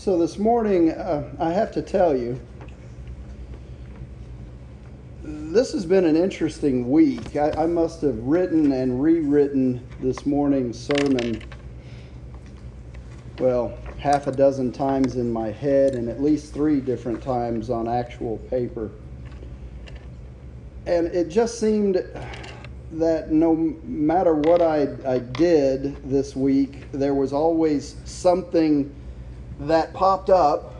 So this morning, uh, I have to tell you, this has been an interesting week. I, I must have written and rewritten this morning's sermon, well, half a dozen times in my head and at least three different times on actual paper. And it just seemed that no matter what I, I did this week, there was always something that popped up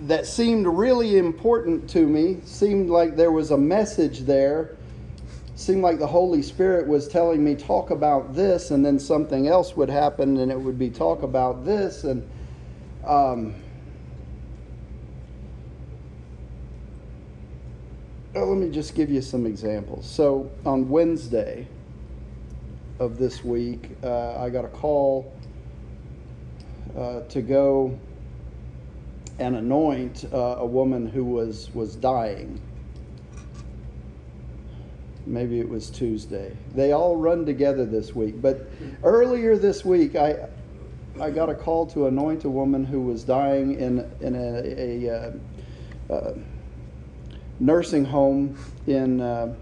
that seemed really important to me, seemed like there was a message there, seemed like the Holy Spirit was telling me, talk about this, and then something else would happen, and it would be talk about this. And um, let me just give you some examples. So on Wednesday of this week, uh, I got a call uh, to go and anoint uh, a woman who was, was dying. Maybe it was Tuesday. They all run together this week. But earlier this week, I, I got a call to anoint a woman who was dying in, in a, a, uh, uh, nursing home in uh,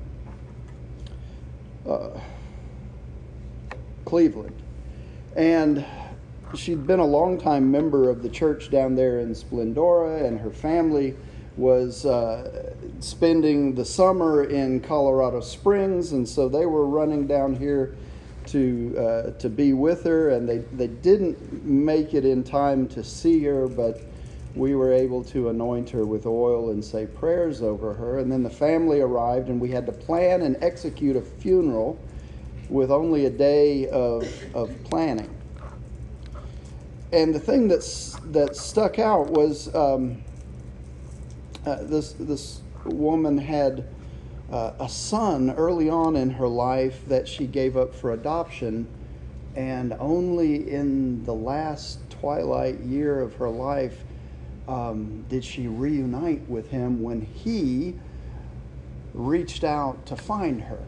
uh, Cleveland. And she'd been a longtime member of the church down there in Splendora, and her family was uh, spending the summer in Colorado Springs, and so they were running down here to uh, to be with her, and they they didn't make it in time to see her, but we were able to anoint her with oil and say prayers over her, and then the family arrived, and we had to plan and execute a funeral with only a day of of planning and the thing that's that stuck out was um, uh, this this woman had uh, a son early on in her life that she gave up for adoption, and only in the last twilight year of her life um, did she reunite with him when he reached out to find her.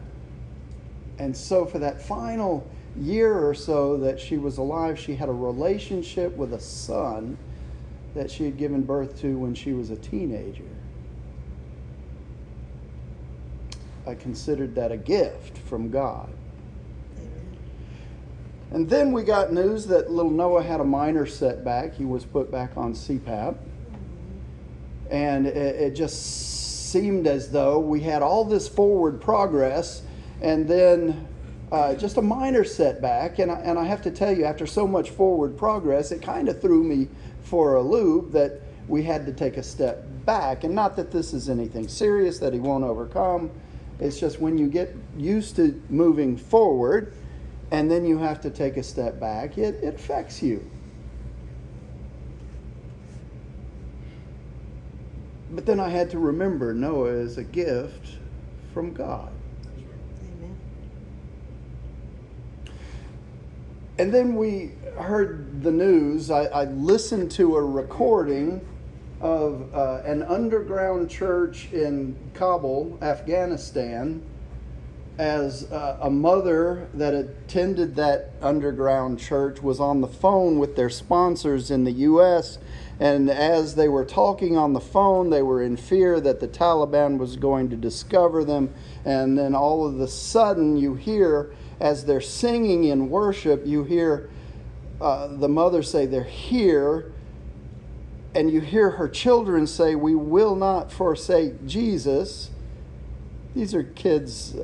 And so, for that final year or so that she was alive, she had a relationship with a son that she had given birth to when she was a teenager. I considered that a gift from God. And then we got news that little Noah had a minor setback. He was put back on CPAP. And it, it just seemed as though we had all this forward progress, and then uh, just a minor setback. And I, and I have to tell you, after so much forward progress, it kind of threw me for a loop that we had to take a step back. And not that this is anything serious that he won't overcome. It's just when you get used to moving forward and then you have to take a step back, it, it affects you. But then I had to remember Noah is a gift from God. And then we heard the news. I, I listened to a recording of uh, an underground church in Kabul, Afghanistan, as uh, a mother that attended that underground church was on the phone with their sponsors in the U.S. And as they were talking on the phone, they were in fear that the Taliban was going to discover them. And then all of a sudden, you hear as they're singing in worship, you hear uh, the mother say, They're here. And you hear her children say, We will not forsake Jesus. These are kids,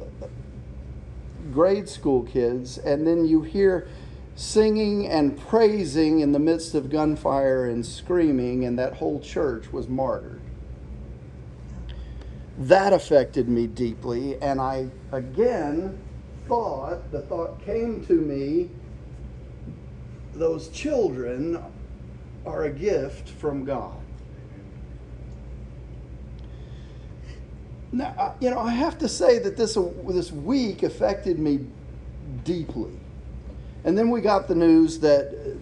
grade school kids. And then you hear singing and praising in the midst of gunfire and screaming, and that whole church was martyred. That affected me deeply, and I again thought, the thought came to me, those children are a gift from God. Now, you know, I have to say that this, this week affected me deeply. And then we got the news that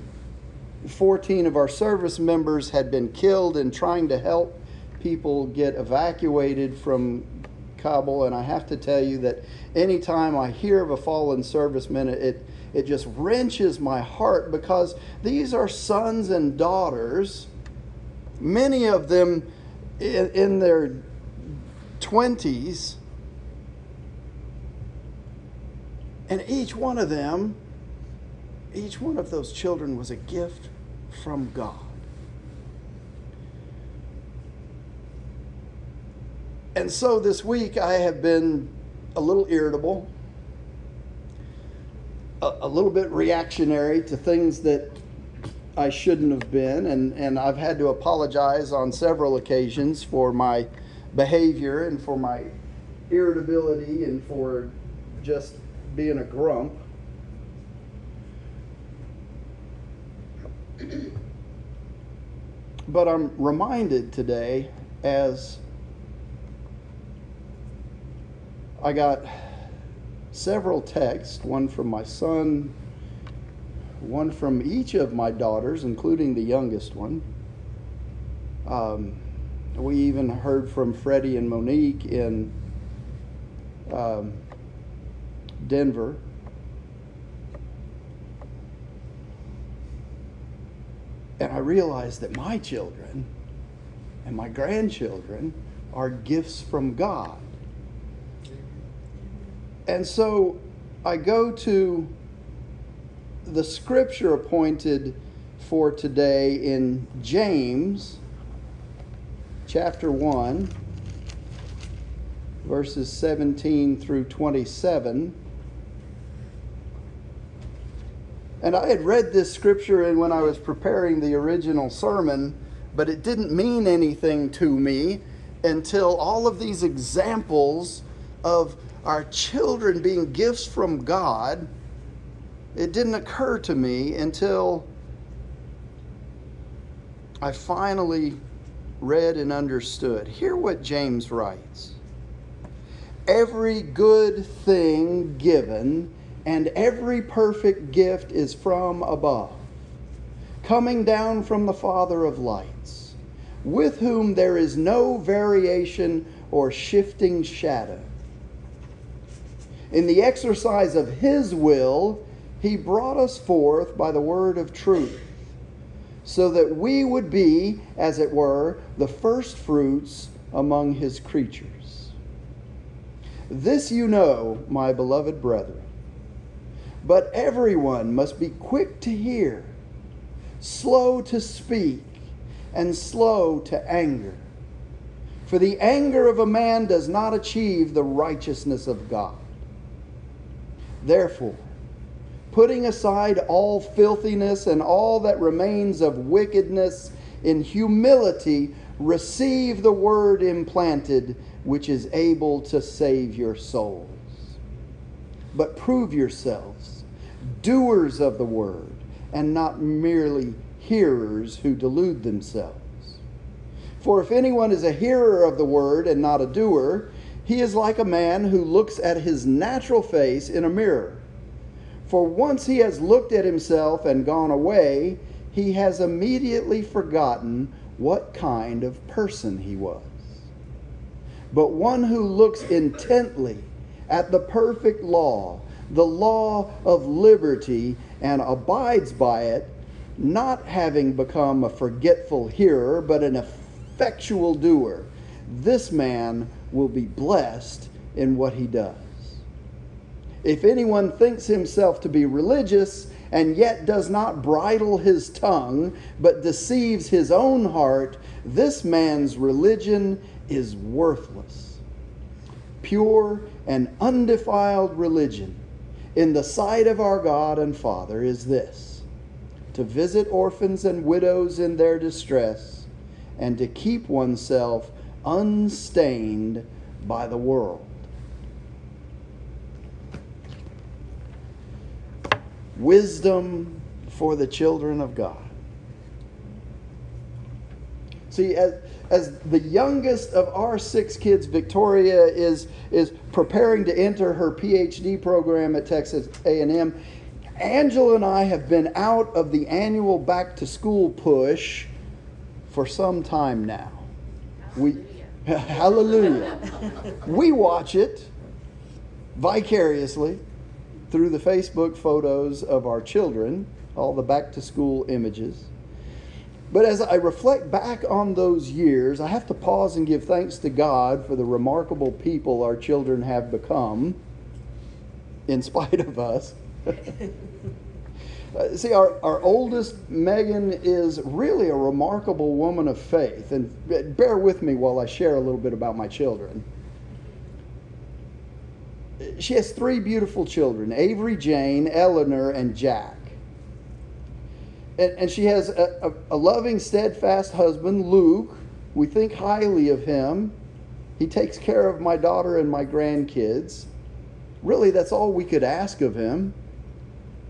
14 of our service members had been killed in trying to help people get evacuated from Kabul. And I have to tell you that anytime I hear of a fallen serviceman, it, it just wrenches my heart because these are sons and daughters, many of them in, in their 20s. And each one of them, each one of those children was a gift from God. And so this week I have been a little irritable, a, a, little bit reactionary to things that I shouldn't have been, and, and I've had to apologize on several occasions for my behavior and for my irritability and for just being a grump. But I'm reminded today as I got several texts, one from my son, one from each of my daughters, including the youngest one. Um, we even heard from Freddie and Monique in um, Denver. And I realized that my children and my grandchildren are gifts from God. And so I go to the scripture appointed for today in James chapter 1, verses 17 through 27. And I had read this scripture and when I was preparing the original sermon, but it didn't mean anything to me until all of these examples of our children being gifts from God, it didn't occur to me until I finally read and understood. Hear what James writes Every good thing given and every perfect gift is from above, coming down from the Father of lights, with whom there is no variation or shifting shadow in the exercise of His will, He brought us forth by the word of truth, so that we would be, as it were, the first fruits among His creatures. This you know, my beloved brethren. But everyone must be quick to hear, slow to speak, and slow to anger. For the anger of a man does not achieve the righteousness of God. Therefore, putting aside all filthiness and all that remains of wickedness, in humility receive the word implanted, which is able to save your souls. But prove yourselves doers of the word, and not merely hearers who delude themselves. For if anyone is a hearer of the word and not a doer, he is like a man who looks at his natural face in a mirror. For once he has looked at himself and gone away, he has immediately forgotten what kind of person he was. But one who looks intently at the perfect law, the law of liberty, and abides by it, not having become a forgetful hearer, but an effectual doer, this man will be blessed in what he does. If anyone thinks himself to be religious and yet does not bridle his tongue, but deceives his own heart, this man's religion is worthless. Pure and undefiled religion in the sight of our God and Father is this to visit orphans and widows in their distress and to keep oneself unstained by the world. Wisdom for the children of God. See, as, as the youngest of our six kids, Victoria is, is preparing to enter her PhD program at Texas A&M. Angela and I have been out of the annual back to school push for some time now. We Hallelujah. we watch it vicariously. through the Facebook photos of our children, all the back to school images. But as I reflect back on those years, I have to pause and give thanks to God for the remarkable people our children have become, in spite of us. Uh, see, our, our oldest, Megan, is really a remarkable woman of faith. And bear with me while I share a little bit about my children. She has three beautiful children Avery, Jane, Eleanor, and Jack and, and she has a, a, a loving, steadfast husband, Luke. We think highly of him. He takes care of my daughter and my grandkids. Really, that's all we could ask of him.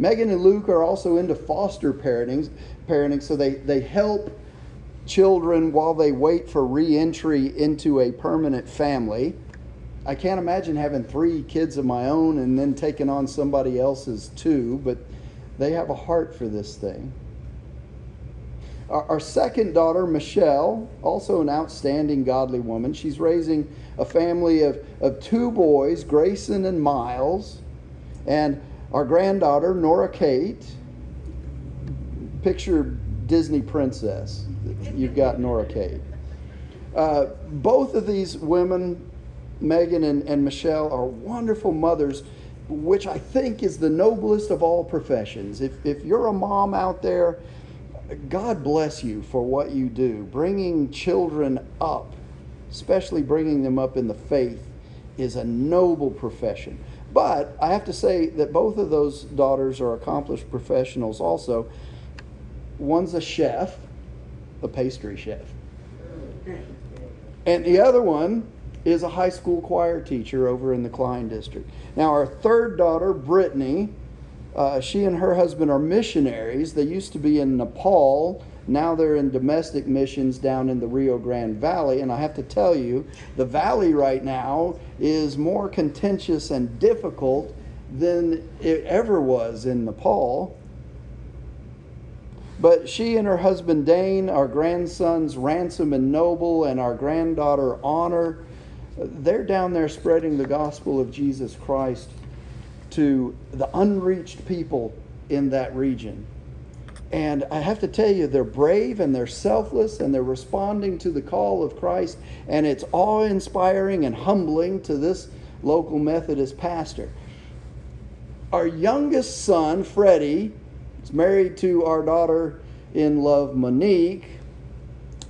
Megan and Luke are also into foster parenting, parenting so they, they help children while they wait for reentry into a permanent family. I can't imagine having three kids of my own and then taking on somebody else's too, but they have a heart for this thing. Our, our second daughter, Michelle, also an outstanding godly woman. She's raising a family of, of two boys, Grayson and Miles. And our granddaughter, Nora Kate. Picture Disney princess. You've got Nora Kate. Uh, both of these women, Megan and, and Michelle, are wonderful mothers, which I think is the noblest of all professions. If, if you're a mom out there God bless you for what you do. Bringing children up, especially bringing them up in the faith, is a noble profession. But I have to say that both of those daughters are accomplished professionals also. One's a chef, a pastry chef. And the other one is a high school choir teacher over in the Klein district. Now, our third daughter, Brittany, uh, she and her husband are missionaries. They used to be in Nepal. Now they're in domestic missions down in the Rio Grande Valley. And I have to tell you, the valley right now is more contentious and difficult than it ever was in Nepal. But she and her husband Dane, our grandsons Ransom and Noble, and our granddaughter Honor, they're down there spreading the gospel of Jesus Christ to the unreached people in that region. And I have to tell you, they're brave and they're selfless and they're responding to the call of Christ. And it's awe inspiring and humbling to this local Methodist pastor. Our youngest son, Freddie, is married to our daughter in love, Monique.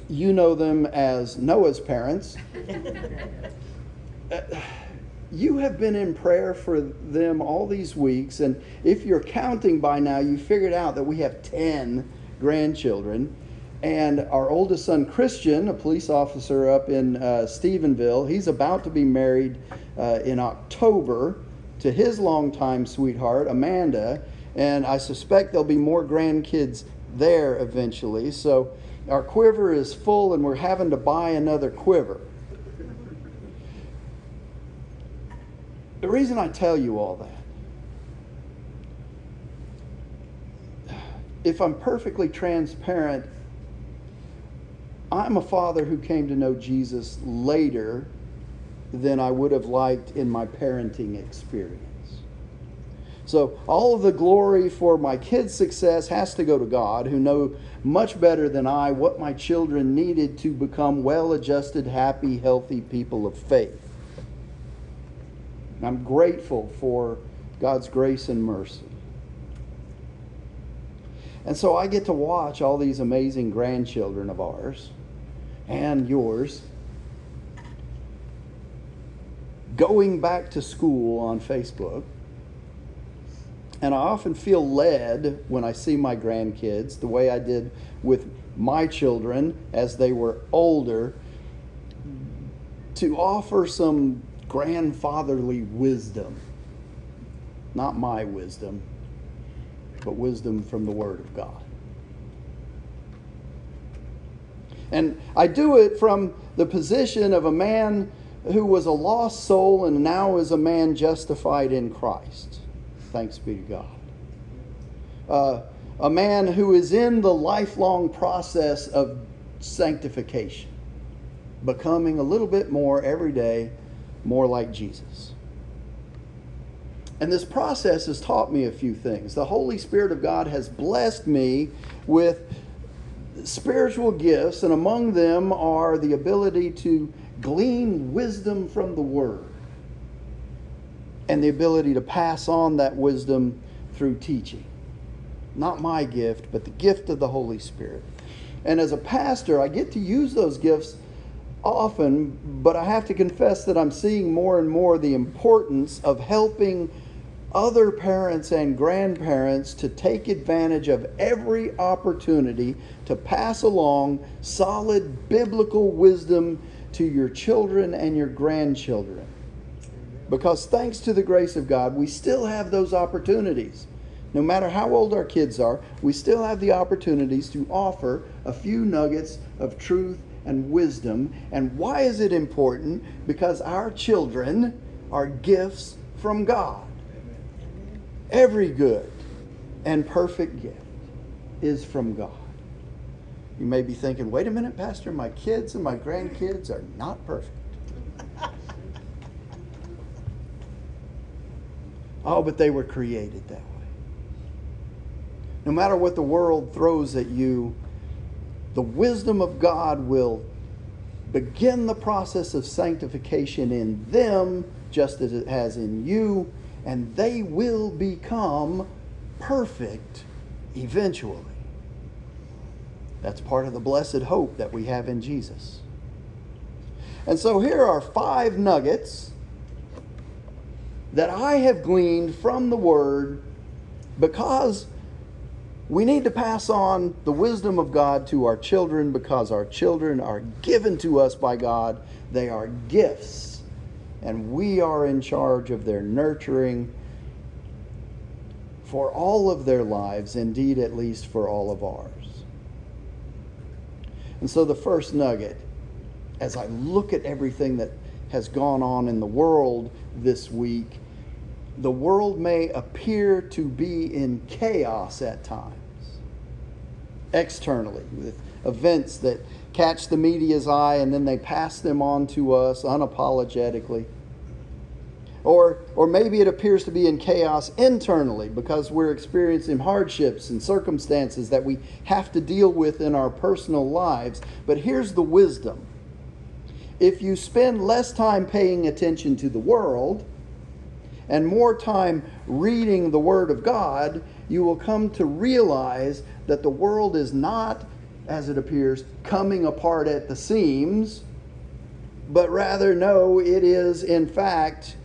You know them as Noah's parents. you have been in prayer for them all these weeks, and if you're counting by now, you figured out that we have 10 grandchildren. And our oldest son, Christian, a police officer up in uh, Stephenville, he's about to be married uh, in October to his longtime sweetheart, Amanda. And I suspect there'll be more grandkids there eventually. So our quiver is full, and we're having to buy another quiver. The reason I tell you all that, if I'm perfectly transparent, I'm a father who came to know Jesus later than I would have liked in my parenting experience. So, all of the glory for my kids' success has to go to God, who know much better than I what my children needed to become well adjusted, happy, healthy people of faith. I'm grateful for God's grace and mercy. And so I get to watch all these amazing grandchildren of ours and yours going back to school on Facebook. And I often feel led when I see my grandkids, the way I did with my children as they were older, to offer some grandfatherly wisdom. Not my wisdom, but wisdom from the Word of God. And I do it from the position of a man who was a lost soul and now is a man justified in Christ. Thanks be to God. Uh, a man who is in the lifelong process of sanctification, becoming a little bit more every day more like Jesus. And this process has taught me a few things. The Holy Spirit of God has blessed me with spiritual gifts, and among them are the ability to glean wisdom from the Word and the ability to pass on that wisdom through teaching. Not my gift, but the gift of the Holy Spirit. And as a pastor, I get to use those gifts often, but I have to confess that I'm seeing more and more the importance of helping other parents and grandparents to take advantage of every opportunity to pass along solid biblical wisdom to your children and your grandchildren. Because thanks to the grace of God, we still have those opportunities. No matter how old our kids are, we still have the opportunities to offer a few nuggets of truth and wisdom. And why is it important? Because our children are gifts from God. Every good and perfect gift is from God. You may be thinking, wait a minute, Pastor, my kids and my grandkids are not perfect. oh, but they were created that way. No matter what the world throws at you, the wisdom of God will begin the process of sanctification in them just as it has in you and they will become perfect eventually. That's part of the blessed hope that we have in Jesus. And so here are five nuggets that I have gleaned from the Word because we need to pass on the wisdom of God to our children because our children are given to us by God. They are gifts and we are in charge of their nurturing for all of their lives, indeed, at least for all of ours. And so, the first nugget, as I look at everything that has gone on in the world this week, the world may appear to be in chaos at times, externally, with events that catch the media's eye and then they pass them on to us unapologetically. Or, or maybe it appears to be in chaos internally because we're experiencing hardships and circumstances that we have to deal with in our personal lives. But here's the wisdom if you spend less time paying attention to the world and more time reading the Word of God, you will come to realize that the world is not as it appears, coming apart at the seams, but rather, no, it is in fact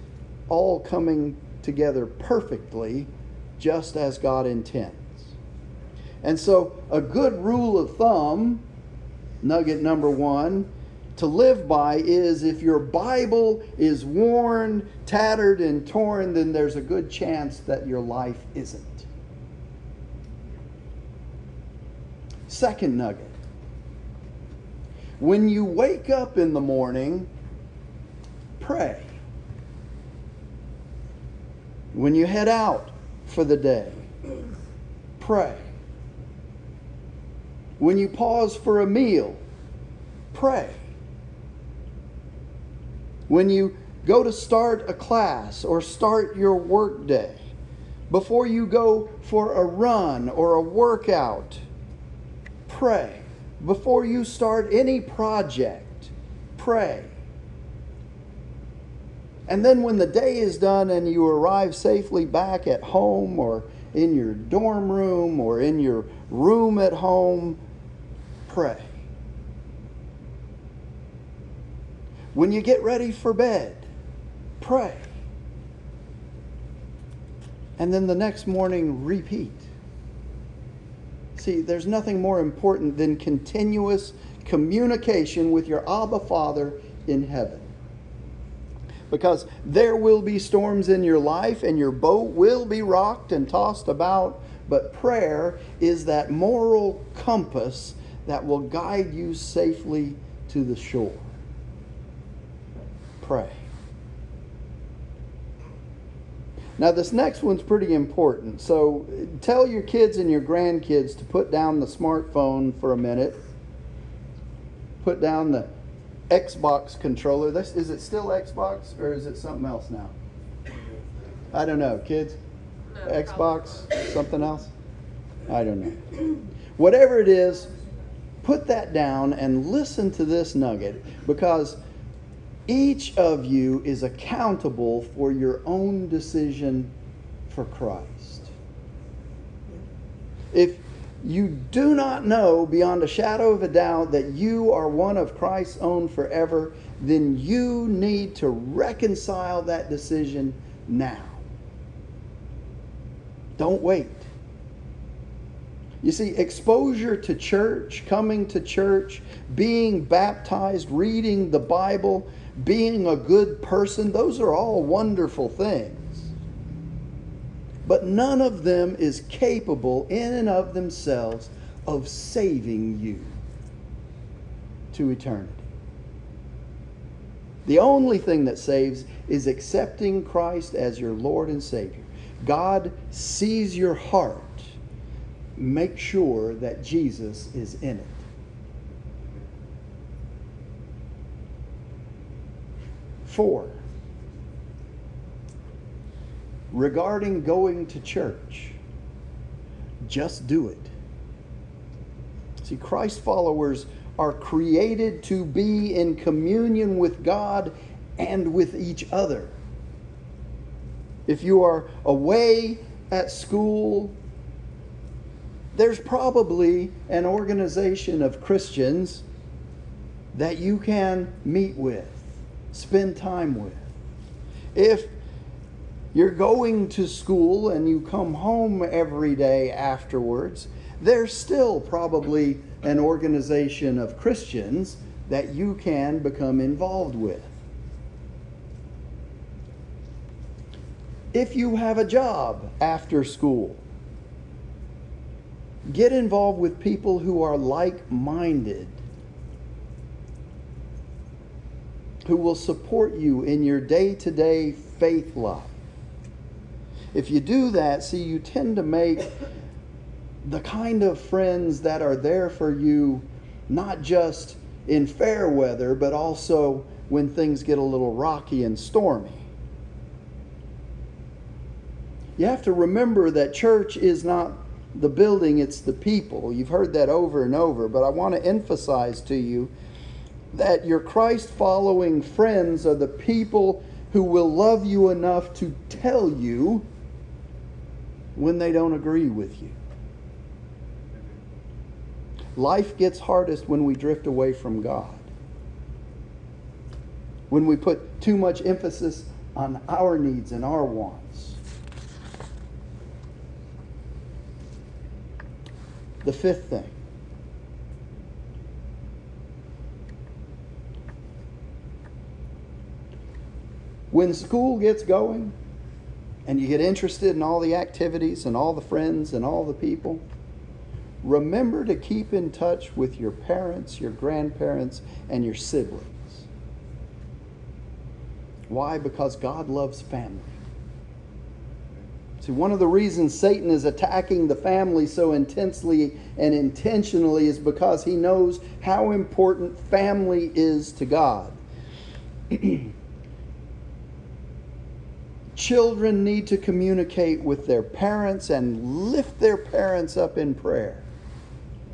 all coming together perfectly, just as God intends. And so, a good rule of thumb, nugget number one, to live by is if your Bible is worn, tattered, and torn, then there's a good chance that your life isn't. Second nugget. When you wake up in the morning, pray. When you head out for the day, pray. When you pause for a meal, pray. When you go to start a class or start your work day, before you go for a run or a workout, pray. Before you start any project, pray. And then when the day is done and you arrive safely back at home or in your dorm room or in your room at home, pray. When you get ready for bed, pray. And then the next morning, repeat. See, there's nothing more important than continuous communication with your Abba Father in heaven. Because there will be storms in your life and your boat will be rocked and tossed about, but prayer is that moral compass that will guide you safely to the shore. Pray. Now, this next one's pretty important. So, tell your kids and your grandkids to put down the smartphone for a minute. Put down the Xbox controller. This, is it still Xbox or is it something else now? I don't know. Kids? No, Xbox? probably Something else? I don't know. Whatever it is, put that down and listen to this nugget because each of you is accountable for your own decision for Christ. If you do not know beyond a shadow of a doubt that you are one of Christ's own forever, then you need to reconcile that decision now. Don't wait. You see, exposure to church, coming to church, being baptized, reading the Bible, being a good person, those are all wonderful things. But none of them is capable in and of themselves of saving you to eternity. The only thing that saves is accepting Christ as your Lord and Savior. God sees your heart. Make sure that Jesus is in it. Four, regarding going to church, just do it. See, Christ followers are created to be in communion with God and with each other. If you are away at school, there's probably an organization of Christians that you can meet with, spend time with. If you're going to school and you come home every day afterwards, there's still probably an organization of Christians that you can become involved with. If you have a job after school, get involved with people who are like minded, who will support you in your day to day faith life. If you do that, see, you tend to make the kind of friends that are there for you, not just in fair weather, but also when things get a little rocky and stormy. You have to remember that church is not the building, it's the people. You've heard that over and over, but I want to emphasize to you that your Christ following friends are the people who will love you enough to tell you when they don't agree with you. Life gets hardest when we drift away from God. When we put too much emphasis on our needs and our wants. The fifth thing when school gets going and you get interested in all the activities and all the friends and all the people, remember to keep in touch with your parents, your grandparents, and your siblings. Why? Because God loves family. See, one of the reasons Satan is attacking the family so intensely and intentionally is because he knows how important family is to God. Children need to communicate with their parents and lift their parents up in prayer.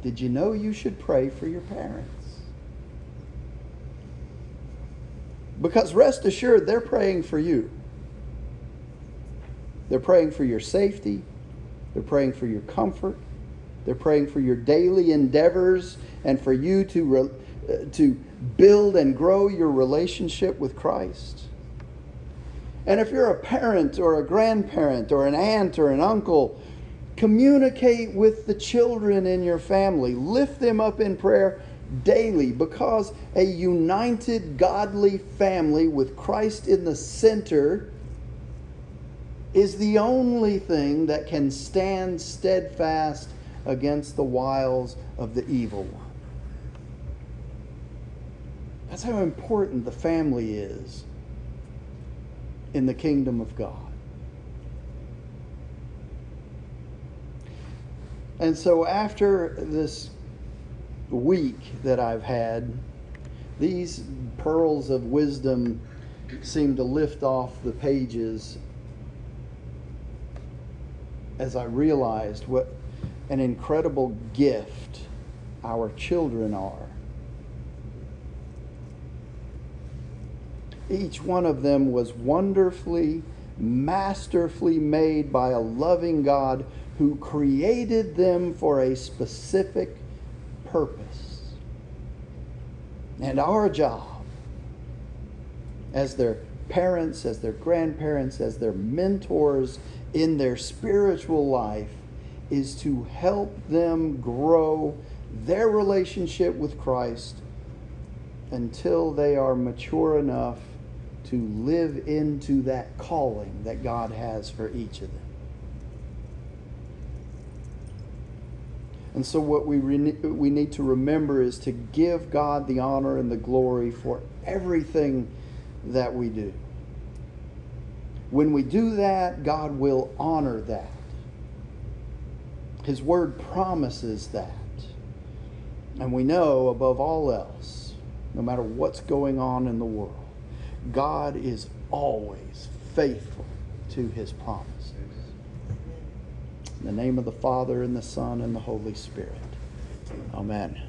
Did you know you should pray for your parents? Because rest assured, they're praying for you. They're praying for your safety. They're praying for your comfort. They're praying for your daily endeavors and for you to, re- uh, to build and grow your relationship with Christ. And if you're a parent or a grandparent or an aunt or an uncle, communicate with the children in your family. Lift them up in prayer daily because a united, godly family with Christ in the center is the only thing that can stand steadfast against the wiles of the evil one. That's how important the family is in the kingdom of God. And so after this week that I've had, these pearls of wisdom seem to lift off the pages as I realized what an incredible gift our children are. Each one of them was wonderfully, masterfully made by a loving God who created them for a specific purpose. And our job as their parents, as their grandparents, as their mentors in their spiritual life is to help them grow their relationship with Christ until they are mature enough to live into that calling that God has for each of them. And so, what we, re- we need to remember is to give God the honor and the glory for everything that we do. When we do that, God will honor that. His word promises that. And we know, above all else, no matter what's going on in the world, God is always faithful to his promises. In the name of the Father, and the Son, and the Holy Spirit. Amen.